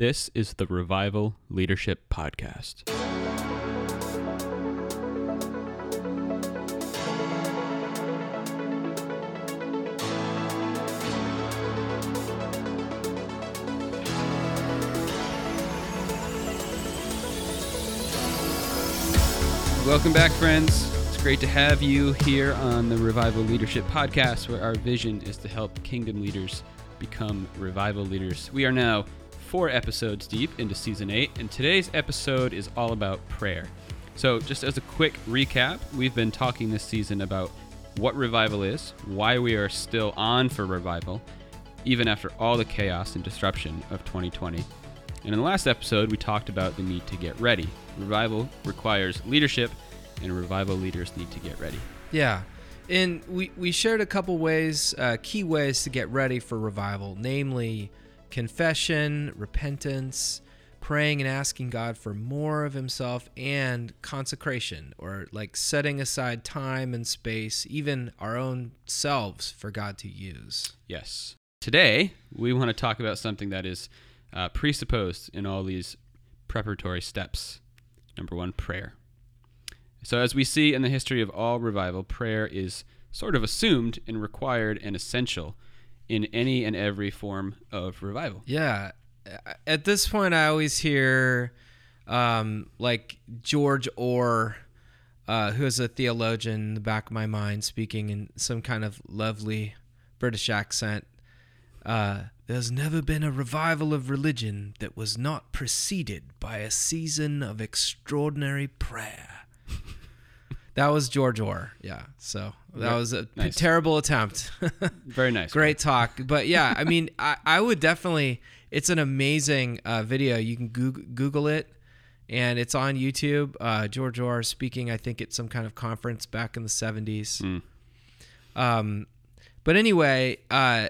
This is the Revival Leadership Podcast. Welcome back, friends. It's great to have you here on the Revival Leadership Podcast, where our vision is to help kingdom leaders become revival leaders. We are now four episodes deep into season eight, and today's episode is all about prayer. So, just as a quick recap, we've been talking this season about what revival is, why we are still on for revival, even after all the chaos and disruption of 2020. And in the last episode, we talked about the need to get ready. Revival requires leadership, and revival leaders need to get ready. Yeah. And we, we shared a couple ways, uh, key ways to get ready for revival, namely confession, repentance, praying and asking God for more of Himself, and consecration, or like setting aside time and space, even our own selves, for God to use. Yes. Today, we want to talk about something that is uh, presupposed in all these preparatory steps. Number one, prayer. So, as we see in the history of all revival, prayer is sort of assumed and required and essential in any and every form of revival. Yeah. At this point, I always hear um, like George Orr, uh, who is a theologian in the back of my mind, speaking in some kind of lovely British accent. Uh, There's never been a revival of religion that was not preceded by a season of extraordinary prayer. that was George Orr. Yeah. So that was a Nice. terrible attempt. Very nice. Great talk. But yeah, I mean, I, I would definitely, it's an amazing uh, video. You can Google, Google it and it's on YouTube. Uh, George Orr speaking, I think, at some kind of conference back in the 70s. Mm. Um, but anyway, uh,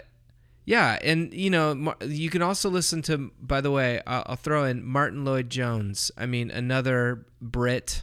yeah, and you know, you can also listen to. By the way, I'll, I'll throw in Martyn Lloyd-Jones. I mean, another Brit,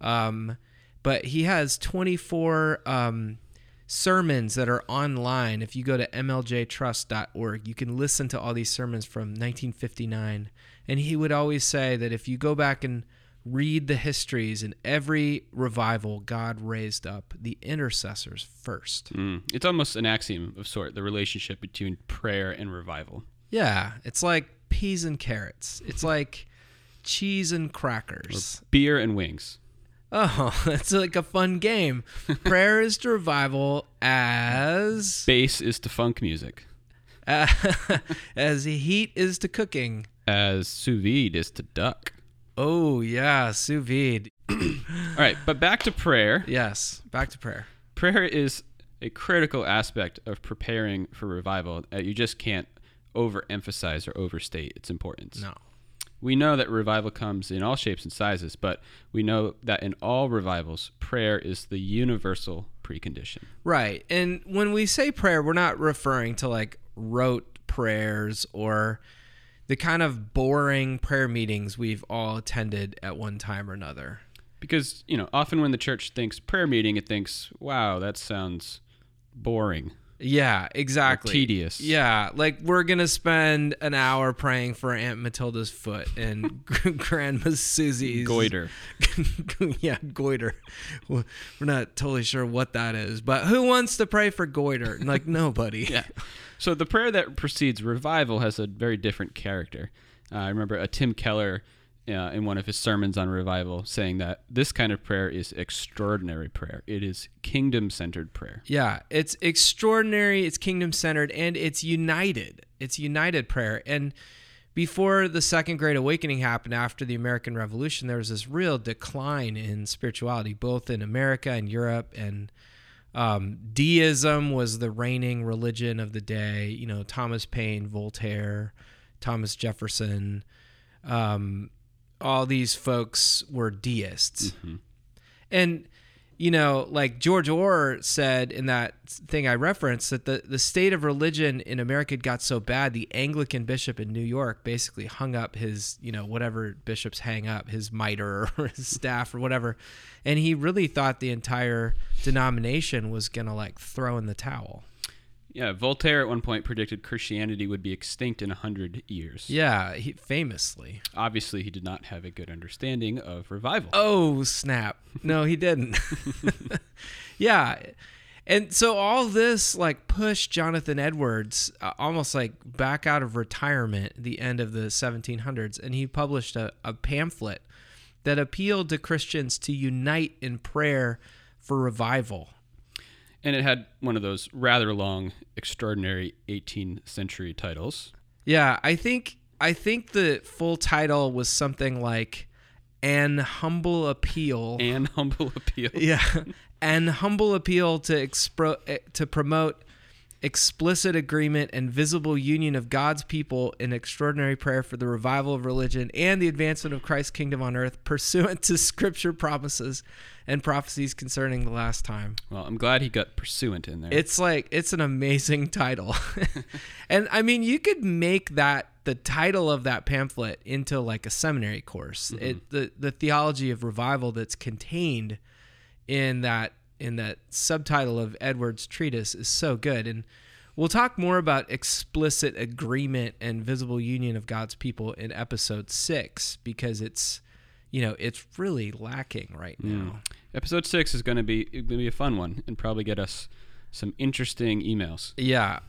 um, but he has 24 um, sermons that are online. If you go to mljtrust.org, you can listen to all these sermons from 1959. And he would always say that if you go back and read the histories in every revival, God raised up the intercessors first. Mm. It's almost an axiom of sort, the relationship between prayer and revival. Yeah, it's like peas and carrots. It's like cheese and crackers. Beer and wings. Oh, that's like a fun game. Prayer is to revival as Bass is to funk music, as heat is to cooking. as sous vide is to duck. Oh yeah, sous vide. All right, but back to prayer. Yes, back to prayer. Prayer is a critical aspect of preparing for revival you just can't overemphasize or overstate its importance. No. We know that revival comes in all shapes and sizes, but we know that in all revivals, prayer is the universal precondition. Right. And when we say prayer, we're not referring to like rote prayers or the kind of boring prayer meetings we've all attended at one time or another. Because, you know, often when the church thinks prayer meeting, it thinks, wow, that sounds boring. Yeah, exactly. tedious. Yeah, like we're gonna spend an hour praying for Aunt Matilda's foot and Grandma Susie's Goiter. yeah, goiter. We're not totally sure what that is, but who wants to pray for goiter? Like nobody. Yeah. So the prayer that precedes revival has a very different character. Uh, I remember a Tim Keller uh, in one of his sermons on revival saying that this kind of prayer is extraordinary prayer. It is kingdom centered prayer. Yeah, it's extraordinary, it's kingdom centered, and it's united. It's united prayer. And before the Second Great Awakening happened after the American Revolution, there was this real decline in spirituality, both in America and Europe. And um, deism was the reigning religion of the day. You know, Thomas Paine, Voltaire, Thomas Jefferson, um, all these folks were deists. Mm-hmm. And you know, like George Orr said in that thing I referenced, that the, the state of religion in America got so bad, the Anglican bishop in New York basically hung up his, you know, whatever bishops hang up, his mitre or his staff or whatever. And he really thought the entire denomination was going to like throw in the towel. Yeah, Voltaire at one point predicted Christianity would be extinct in a hundred years. Yeah, he, famously. Obviously, he did not have a good understanding of revival. Oh, snap. No, he didn't. yeah. And so all this like pushed Jonathan Edwards uh, almost like back out of retirement at the end of the 1700s and he published a, a pamphlet that appealed to Christians to unite in prayer for revival. And it had one of those rather long, extraordinary 18th century titles. Yeah, I think I think the full title was something like "An Humble Appeal." An humble appeal. Yeah, an humble appeal to expro- eh, to promote explicit agreement and visible union of God's people in extraordinary prayer for the revival of religion and the advancement of Christ's kingdom on earth, pursuant to Scripture promises and prophecies concerning the last time. Well, I'm glad he got pursuant in there. It's like it's an amazing title. and I mean, you could make that the title of that pamphlet into like a seminary course. It mm-hmm. the the theology of revival that's contained in that in that subtitle of Edwards' treatise is so good and we'll talk more about explicit agreement and visible union of God's people in episode 6 because it's you know, it's really lacking right hmm. now. Episode six is going to be going to be a fun one and probably get us some interesting emails. Yeah.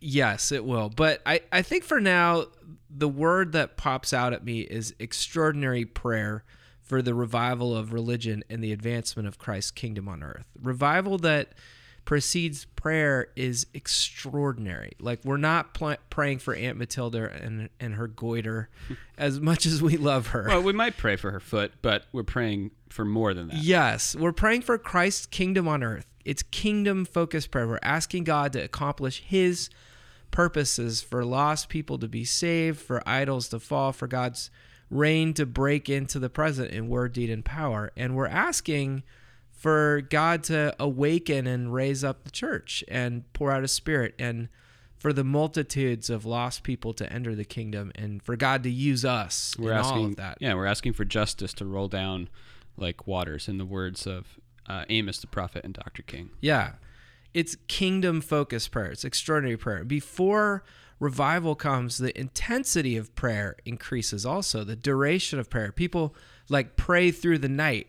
Yes, it will. But I, I think for now, the word that pops out at me is extraordinary prayer for the revival of religion and the advancement of Christ's kingdom on earth. Revival that precedes prayer is extraordinary. Like, we're not pl- praying for Aunt Matilda and, and her goiter as much as we love her. Well, we might pray for her foot, but we're praying for more than that. Yes, we're praying for Christ's kingdom on earth. It's kingdom focused prayer. We're asking God to accomplish his purposes for lost people to be saved, for idols to fall, for God's reign to break into the present in word, deed, and power. And we're asking for God to awaken and raise up the church and pour out a spirit and for the multitudes of lost people to enter the kingdom and for God to use us We're in asking, all of that. yeah, we're asking for justice to roll down like waters, in the words of uh, Amos the prophet and Dr. King. Yeah. It's kingdom focused prayer. It's extraordinary prayer. Before revival comes, the intensity of prayer increases also, the duration of prayer. People like pray through the night.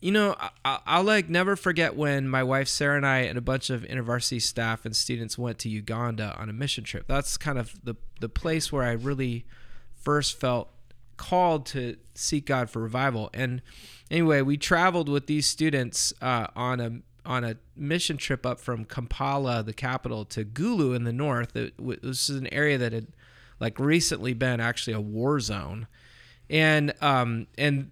You know, I, I'll like never forget when my wife Sarah and I and a bunch of InterVarsity staff and students went to Uganda on a mission trip. That's kind of the the place where I really first felt called to seek God for revival. And anyway, we traveled with these students uh, on a on a mission trip up from Kampala, the capital, to Gulu in the north. It, this is an area that had like recently been actually a war zone, and um and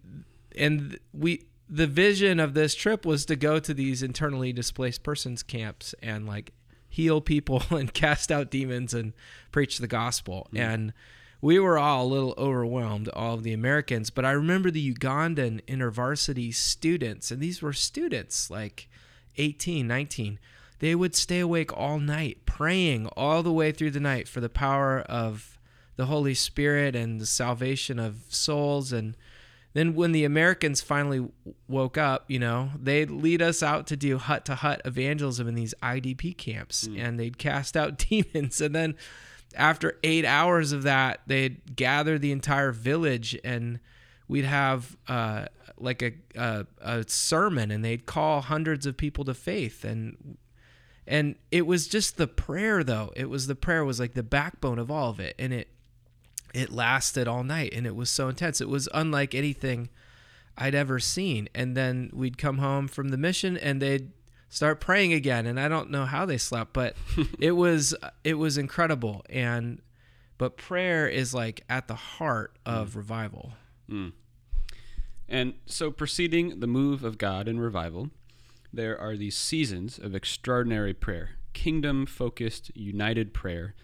and we the vision of this trip was to go to these internally displaced persons camps and like heal people and cast out demons and preach the gospel and we were all a little overwhelmed, all of the Americans. But I remember the Ugandan intervarsity students, and these were students like 18, 19. They would stay awake all night, praying all the way through the night for the power of the Holy Spirit and the salvation of souls. And then when the Americans finally woke up, you know, they'd lead us out to do hut to hut evangelism in these IDP camps, and they'd cast out demons. And then after eight hours of that, they'd gather the entire village and we'd have uh, like a, a a sermon, and they'd call hundreds of people to faith, and and it was just the prayer though. It was the prayer was like the backbone of all of it, and it it lasted all night, and it was so intense. It was unlike anything I'd ever seen. And then we'd come home from the mission, and they'd start praying again. And i don't know how they slept but it was it was incredible. And but prayer is like at the heart of mm. revival mm. And so, preceding the move of God in revival, there are these seasons of extraordinary prayer, kingdom focused, united prayer,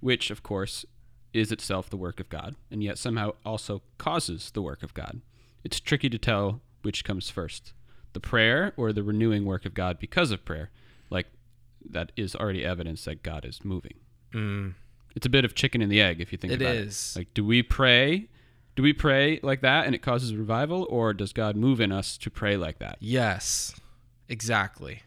which, of course, is itself the work of God, and yet somehow also causes the work of God. It's tricky to tell which comes first the prayer or the renewing work of God because of prayer. Like, that is already evidence that God is moving. Mm. It's a bit of chicken and the egg if you think It about is. it. Like, do we pray? Do we pray like that and it causes revival, or does God move in us to pray like that? yes exactly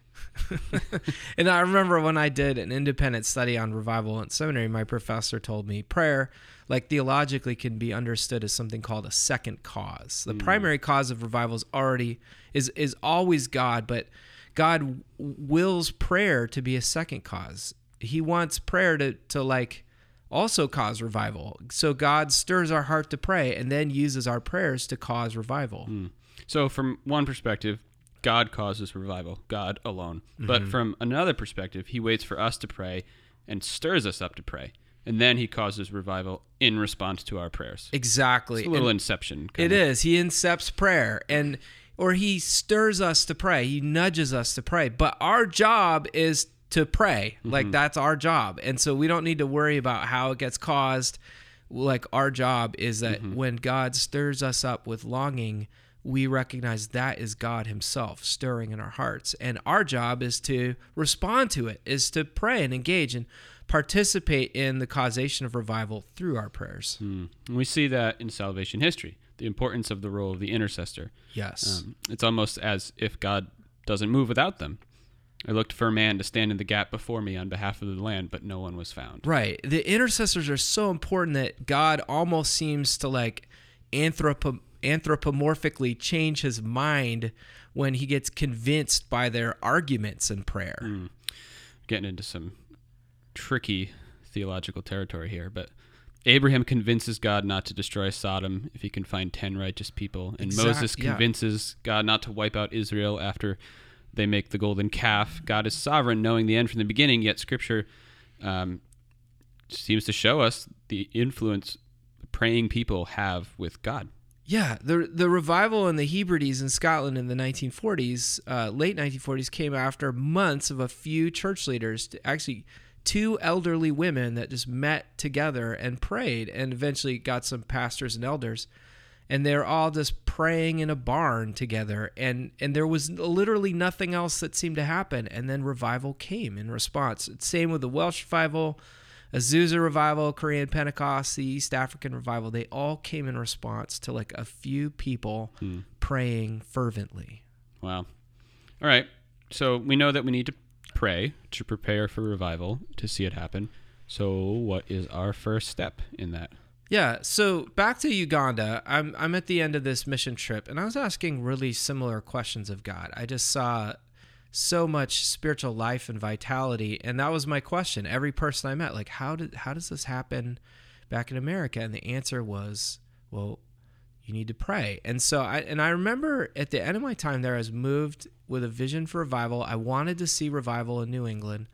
and I remember when I did an independent study on revival in seminary, my professor told me prayer, like theologically, can be understood as something called a second cause. The mm. primary cause of revival is already is is always God, but God wills prayer to be a second cause. He wants prayer to to like also cause revival. So God stirs our heart to pray and then uses our prayers to cause revival. So, from one perspective, God causes revival, God alone. But Mm-hmm. from another perspective, He waits for us to pray and stirs us up to pray. And then He causes revival in response to our prayers. Exactly. It's a little And- inception. It kinda. is. He incepts prayer and or he stirs us to pray. He nudges us to pray. But our job is to pray. Like that's our job. And so we don't need to worry about how it gets caused. Like our job is that when God stirs us up with longing, we recognize that is God himself stirring in our hearts. And our job is to respond to it, is to pray and engage and participate in the causation of revival through our prayers. Mm. We see that in salvation history, the importance of the role of the intercessor. Yes. Um, it's almost as if God doesn't move without them. I looked for a man to stand in the gap before me on behalf of the land, but no one was found. Right. The intercessors are so important that God almost seems to like anthropo- anthropomorphically change his mind when he gets convinced by their arguments in prayer. Hmm. Getting into some tricky theological territory here, but Abraham convinces God not to destroy Sodom if he can find 10 righteous people, and Exact- Moses yeah. convinces God not to wipe out Israel after they make the golden calf. God is sovereign, knowing the end from the beginning, yet Scripture um, seems to show us the influence praying people have with God. Yeah, the the revival in the Hebrides in Scotland in the 1940s, uh, late 1940s, came after months of a few church leaders, actually two elderly women that just met together and prayed, and eventually got some pastors and elders, and they're all just praying in a barn together, and and there was literally nothing else that seemed to happen, and then revival came in response. Same with the Welsh revival. Azusa revival, Korean Pentecost, the East African revival, they all came in response to like a few people hmm. praying fervently. Wow. All right. So we know that we need to pray to prepare for revival to see it happen. So what is our first step in that? Yeah, so back to Uganda. I'm I'm at the end of this mission trip and I was asking really similar questions of God. I just saw so much spiritual life and vitality and that was my question. Every person I met like how did how does this happen back in America? And the answer was, well, you need to pray. And so I and I remember at the end of my time there I was moved with a vision for revival. I wanted to see revival in New England.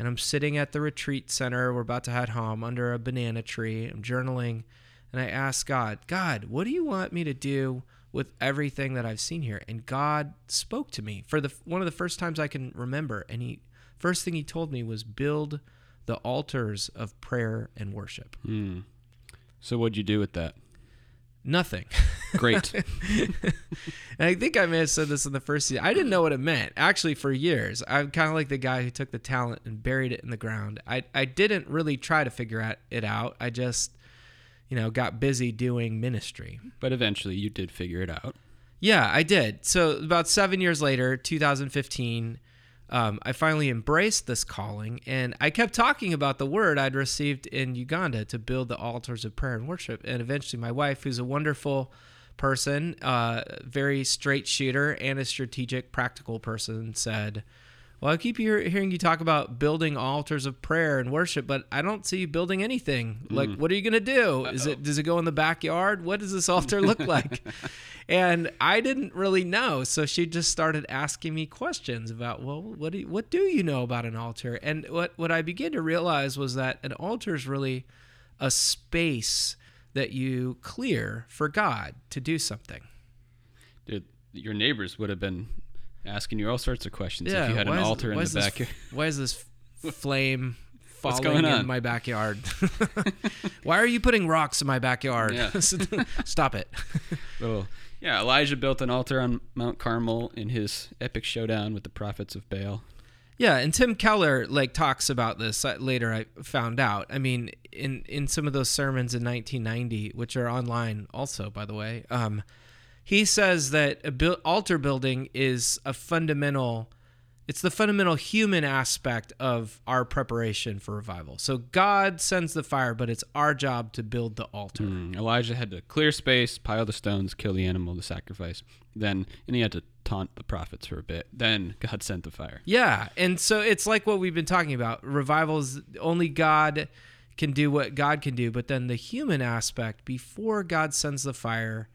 And I'm sitting at the retreat center. We're about to head home under a banana tree. I'm journaling and I ask God, God, what do you want me to do with everything that I've seen here? And God spoke to me for the one of the first times I can remember. And he first thing he told me was build the altars of prayer and worship. Hmm. So what'd you do with that? Nothing. Great. And I think I may have said this in the first season. I didn't know what it meant actually for years. I'm kind of like the guy who took the talent and buried it in the ground. I I didn't really try to figure out- it out. I just, you know, got busy doing ministry. but eventually you did figure it out. Yeah, I did. So about seven years later, 2015, um, I finally embraced this calling, and I kept talking about the word I'd received in Uganda to build the altars of prayer and worship. And eventually, my wife, who's a wonderful person, uh, very straight shooter, and a strategic, practical person, said. Well, I keep hear- hearing you talk about building altars of prayer and worship, but I don't see you building anything. Like, mm. what are you going to do? Is it does it go in the backyard? What does this altar look like? and I didn't really know, so she just started asking me questions about, well, what do you, what do you know about an altar? And what what I began to realize was that an altar is really a space that you clear for God to do something. Dude, your neighbors would have been asking you all sorts of questions if you had an is- altar in the this- backyard. why is this flame falling in my backyard? why are you putting rocks in my backyard? Yeah. Stop it. Oh, yeah. Elijah built an altar on Mount Carmel in his epic showdown with the prophets of Baal. Yeah, and Tim Keller like talks about this uh, later. I found out. I mean, in in some of those sermons in 1990, which are online also, by the way, um, he says that a buil- altar building is a fundamental it's the fundamental human aspect of our preparation for revival. So God sends the fire, but it's our job to build the altar. Mm, Elijah had to clear space, pile the stones, kill the animal the sacrifice. Then, and he had to taunt the prophets for a bit. Then God sent the fire. Yeah, and so it's like what we've been talking about. Revivals only God can do what God can do, but then the human aspect before God sends the fire,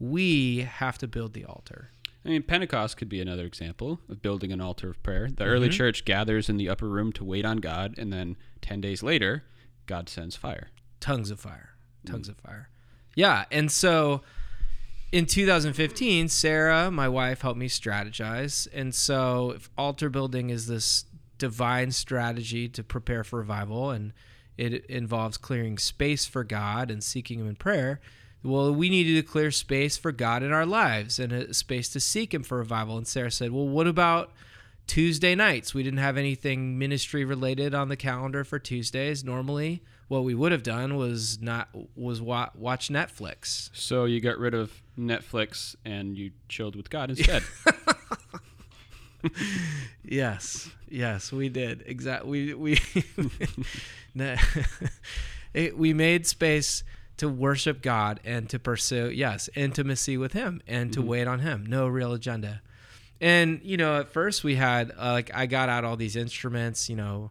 we have to build the altar. I mean, Pentecost could be another example of building an altar of prayer. The early mm-hmm. church gathers in the upper room to wait on God, and then 10 days later, God sends fire. tongues of fire tongues of fire yeah and so in 2015 sarah my wife helped me strategize and so if altar building is this divine strategy to prepare for revival and it involves clearing space for god and seeking him in prayer well we needed to clear space for god in our lives and a space to seek him for revival and sarah said well what about Tuesday nights. We didn't have anything ministry related on the calendar for Tuesdays. Normally, what we would have done was not was wa- watch Netflix. So you got rid of Netflix and you chilled with God instead. Yes, yes, we did. Exactly. We we it, we made space to worship God and to pursue yes intimacy with Him and to wait on Him. No real agenda. And you know, at first we had uh, like I got out all these instruments, you know,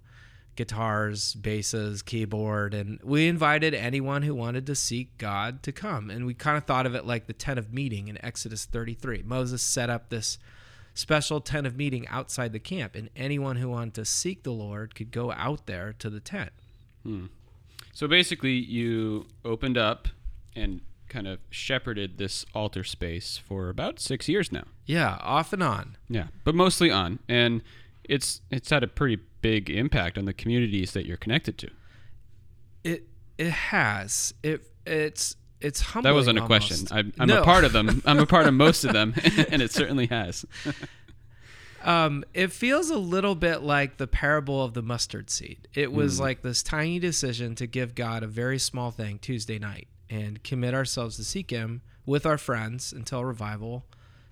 guitars, basses, keyboard, and we invited anyone who wanted to seek God to come. And we kind of thought of it like the tent of meeting in Exodus 33. Moses set up this special tent of meeting outside the camp, and anyone who wanted to seek the Lord could go out there to the tent. So basically, you opened up and kind of shepherded this altar space for about six years now. Yeah, off and on. Yeah, but mostly on, and it's it's had a pretty big impact on the communities that you're connected to. It it has it it's it's humbling. That wasn't a almost. question. I'm, I'm No. a part of them. I'm a part of most of them, and it certainly has. Um, it feels a little bit like the parable of the mustard seed. It was like this tiny decision to give God a very small thing Tuesday night and commit ourselves to seek Him with our friends until revival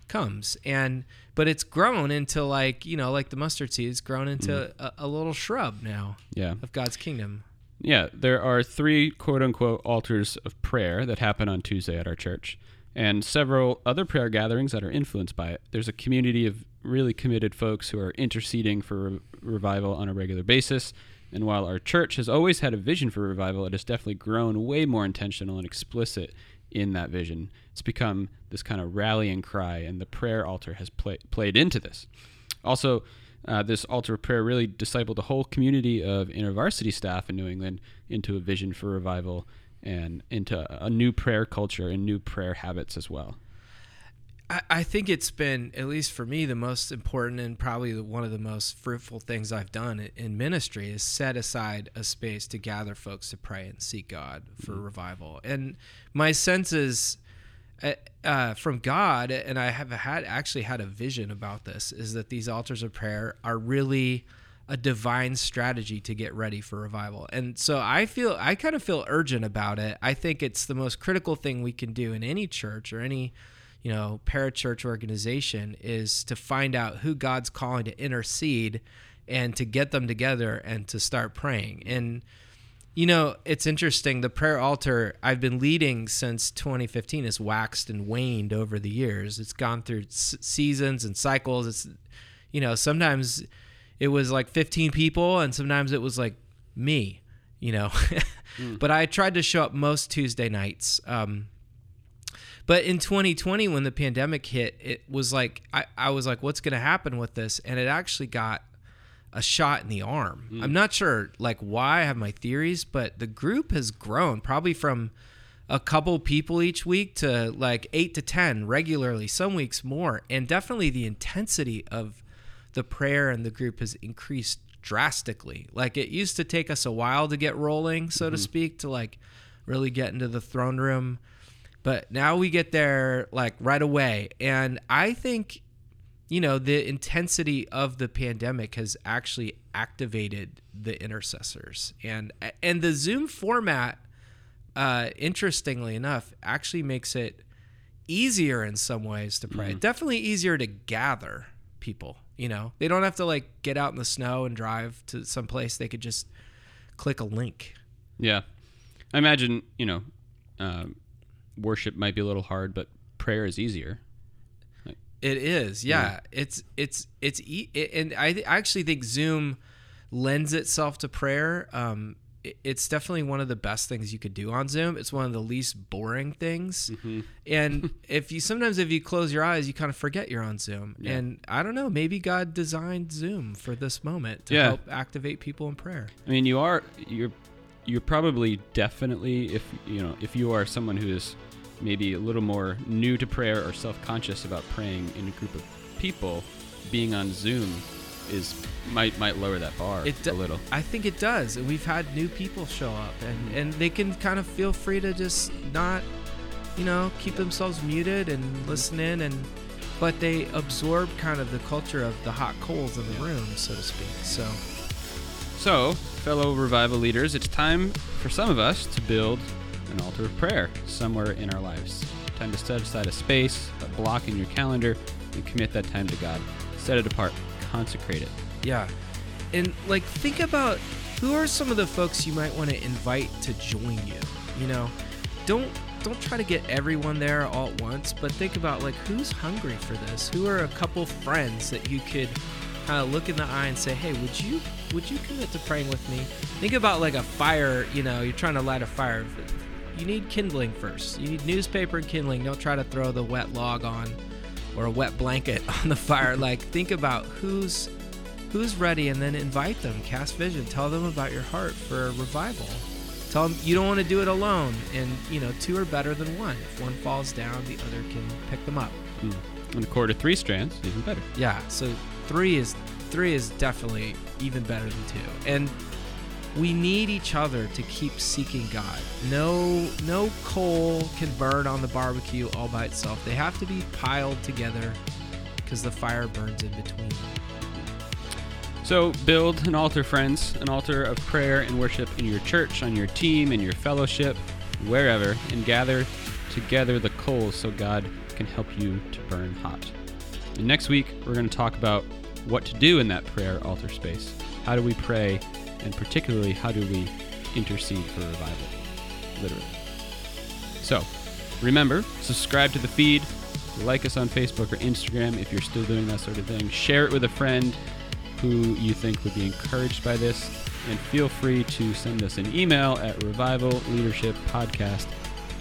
comes. And but it's grown into like you know like the mustard seed. It's grown into a, a little shrub now Yeah. of God's kingdom. Yeah, there are three quote unquote altars of prayer that happen on Tuesday at our church, and several other prayer gatherings that are influenced by it. There's a community of really committed folks who are interceding for re- revival on a regular basis. And while our church has always had a vision for revival, it has definitely grown way more intentional and explicit in that vision. It's become this kind of rallying cry, and the prayer altar has play- played into this. Also, uh, this altar of prayer really discipled a whole community of InterVarsity staff in New England into a vision for revival and into a new prayer culture and new prayer habits as well. I, I think it's been, at least for me, the most important and probably the, one of the most fruitful things I've done in ministry is set aside a space to gather folks to pray and seek God for revival. And my sense is uh, uh, from God, and I have had actually had a vision about this, is that these altars of prayer are really a divine strategy to get ready for revival. And so I feel I kind of feel urgent about it. I think it's the most critical thing we can do in any church or any you know, parachurch organization is to find out who God's calling to intercede and to get them together and to start praying. And you know, it's interesting. The prayer altar I've been leading since 2015 has waxed and waned over the years. It's gone through seasons and cycles. It's, you know, sometimes it was like 15 people and sometimes it was like me, you know. But I tried to show up most Tuesday nights. Um, but in 2020, when the pandemic hit, it was like I, I was like, what's going to happen with this? And it actually got a shot in the arm. I'm not sure like why I have my theories, but the group has grown probably from a couple people each week to like eight to ten regularly, some weeks more, and definitely the intensity of the prayer and the group has increased drastically. Like it used to take us a while to get rolling, so to speak, to like really get into the throne room. But now we get there like right away. And I think, you know, the intensity of the pandemic has actually activated the intercessors. And and the Zoom format, uh, interestingly enough, actually makes it easier in some ways to pray. Definitely easier to gather people You know, they don't have to like get out in the snow and drive to some place. They could just click a link. Yeah. I imagine, you know, um, worship might be a little hard, but prayer is easier. It is, yeah. It's it's it's e- and I, th- I actually think Zoom lends itself to prayer. Um, it's definitely one of the best things you could do on Zoom. It's one of the least boring things. Mm-hmm. And if you sometimes if you close your eyes, you kind of forget you're on Zoom. Yeah. And I don't know, maybe God designed Zoom for this moment to Yeah. help activate people in prayer. I mean, you are you're you're probably definitely if you know if you are someone who is maybe a little more new to prayer or self-conscious about praying in a group of people, being on Zoom is might might lower that bar It a little. I think it does. And we've had new people show up and, and they can kind of feel free to just not, you know, keep themselves muted and mm-hmm. listen in and but they absorb kind of the culture of the hot coals in the room, so to speak. So So, fellow revival leaders, it's time for some of us to build an altar of prayer somewhere in our lives. Time to set aside a space, a block in your calendar, and commit that time to God. Set it apart, consecrate it. yeah. And like think about who are some of the folks you might want to invite to join you. You know, don't don't try to get everyone there all at once, but think about like who's hungry for this. Who are a couple friends that you could kind of look in the eye and say, "Hey, would you would you commit to praying with me?" Think about like a fire. You know, you're trying to light a fire. You need kindling first. You need newspaper and kindling. Don't try to throw the wet log on or a wet blanket on the fire. Like think about who's who's ready and then invite them. Cast vision. Tell them about your heart for a revival. Tell them you don't want to do it alone. And you know two are better than one. If one falls down the other can pick them up. Hmm. And a cord of three strands, even better. yeah. So three is three is definitely even better than two. And we need each other to keep seeking god no no coal can burn on the barbecue all by itself they have to be piled together because the fire burns in between So build an altar, friends, an altar of prayer and worship in your church, on your team, in your fellowship, wherever, and gather together the coals so God can help you to burn hot. And next week, we're going to talk about what to do in that prayer altar space. How do we pray, and particularly, how do we intercede for revival? Literally. So, remember, subscribe to the feed, like us on Facebook or Instagram if you're still doing that sort of thing, share it with a friend who you think would be encouraged by this, and feel free to send us an email at revivalleadershippodcast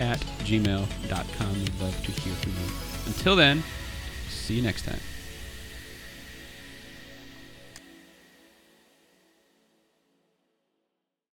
at gmail.com. We'd love to hear from you. Until then, see you next time.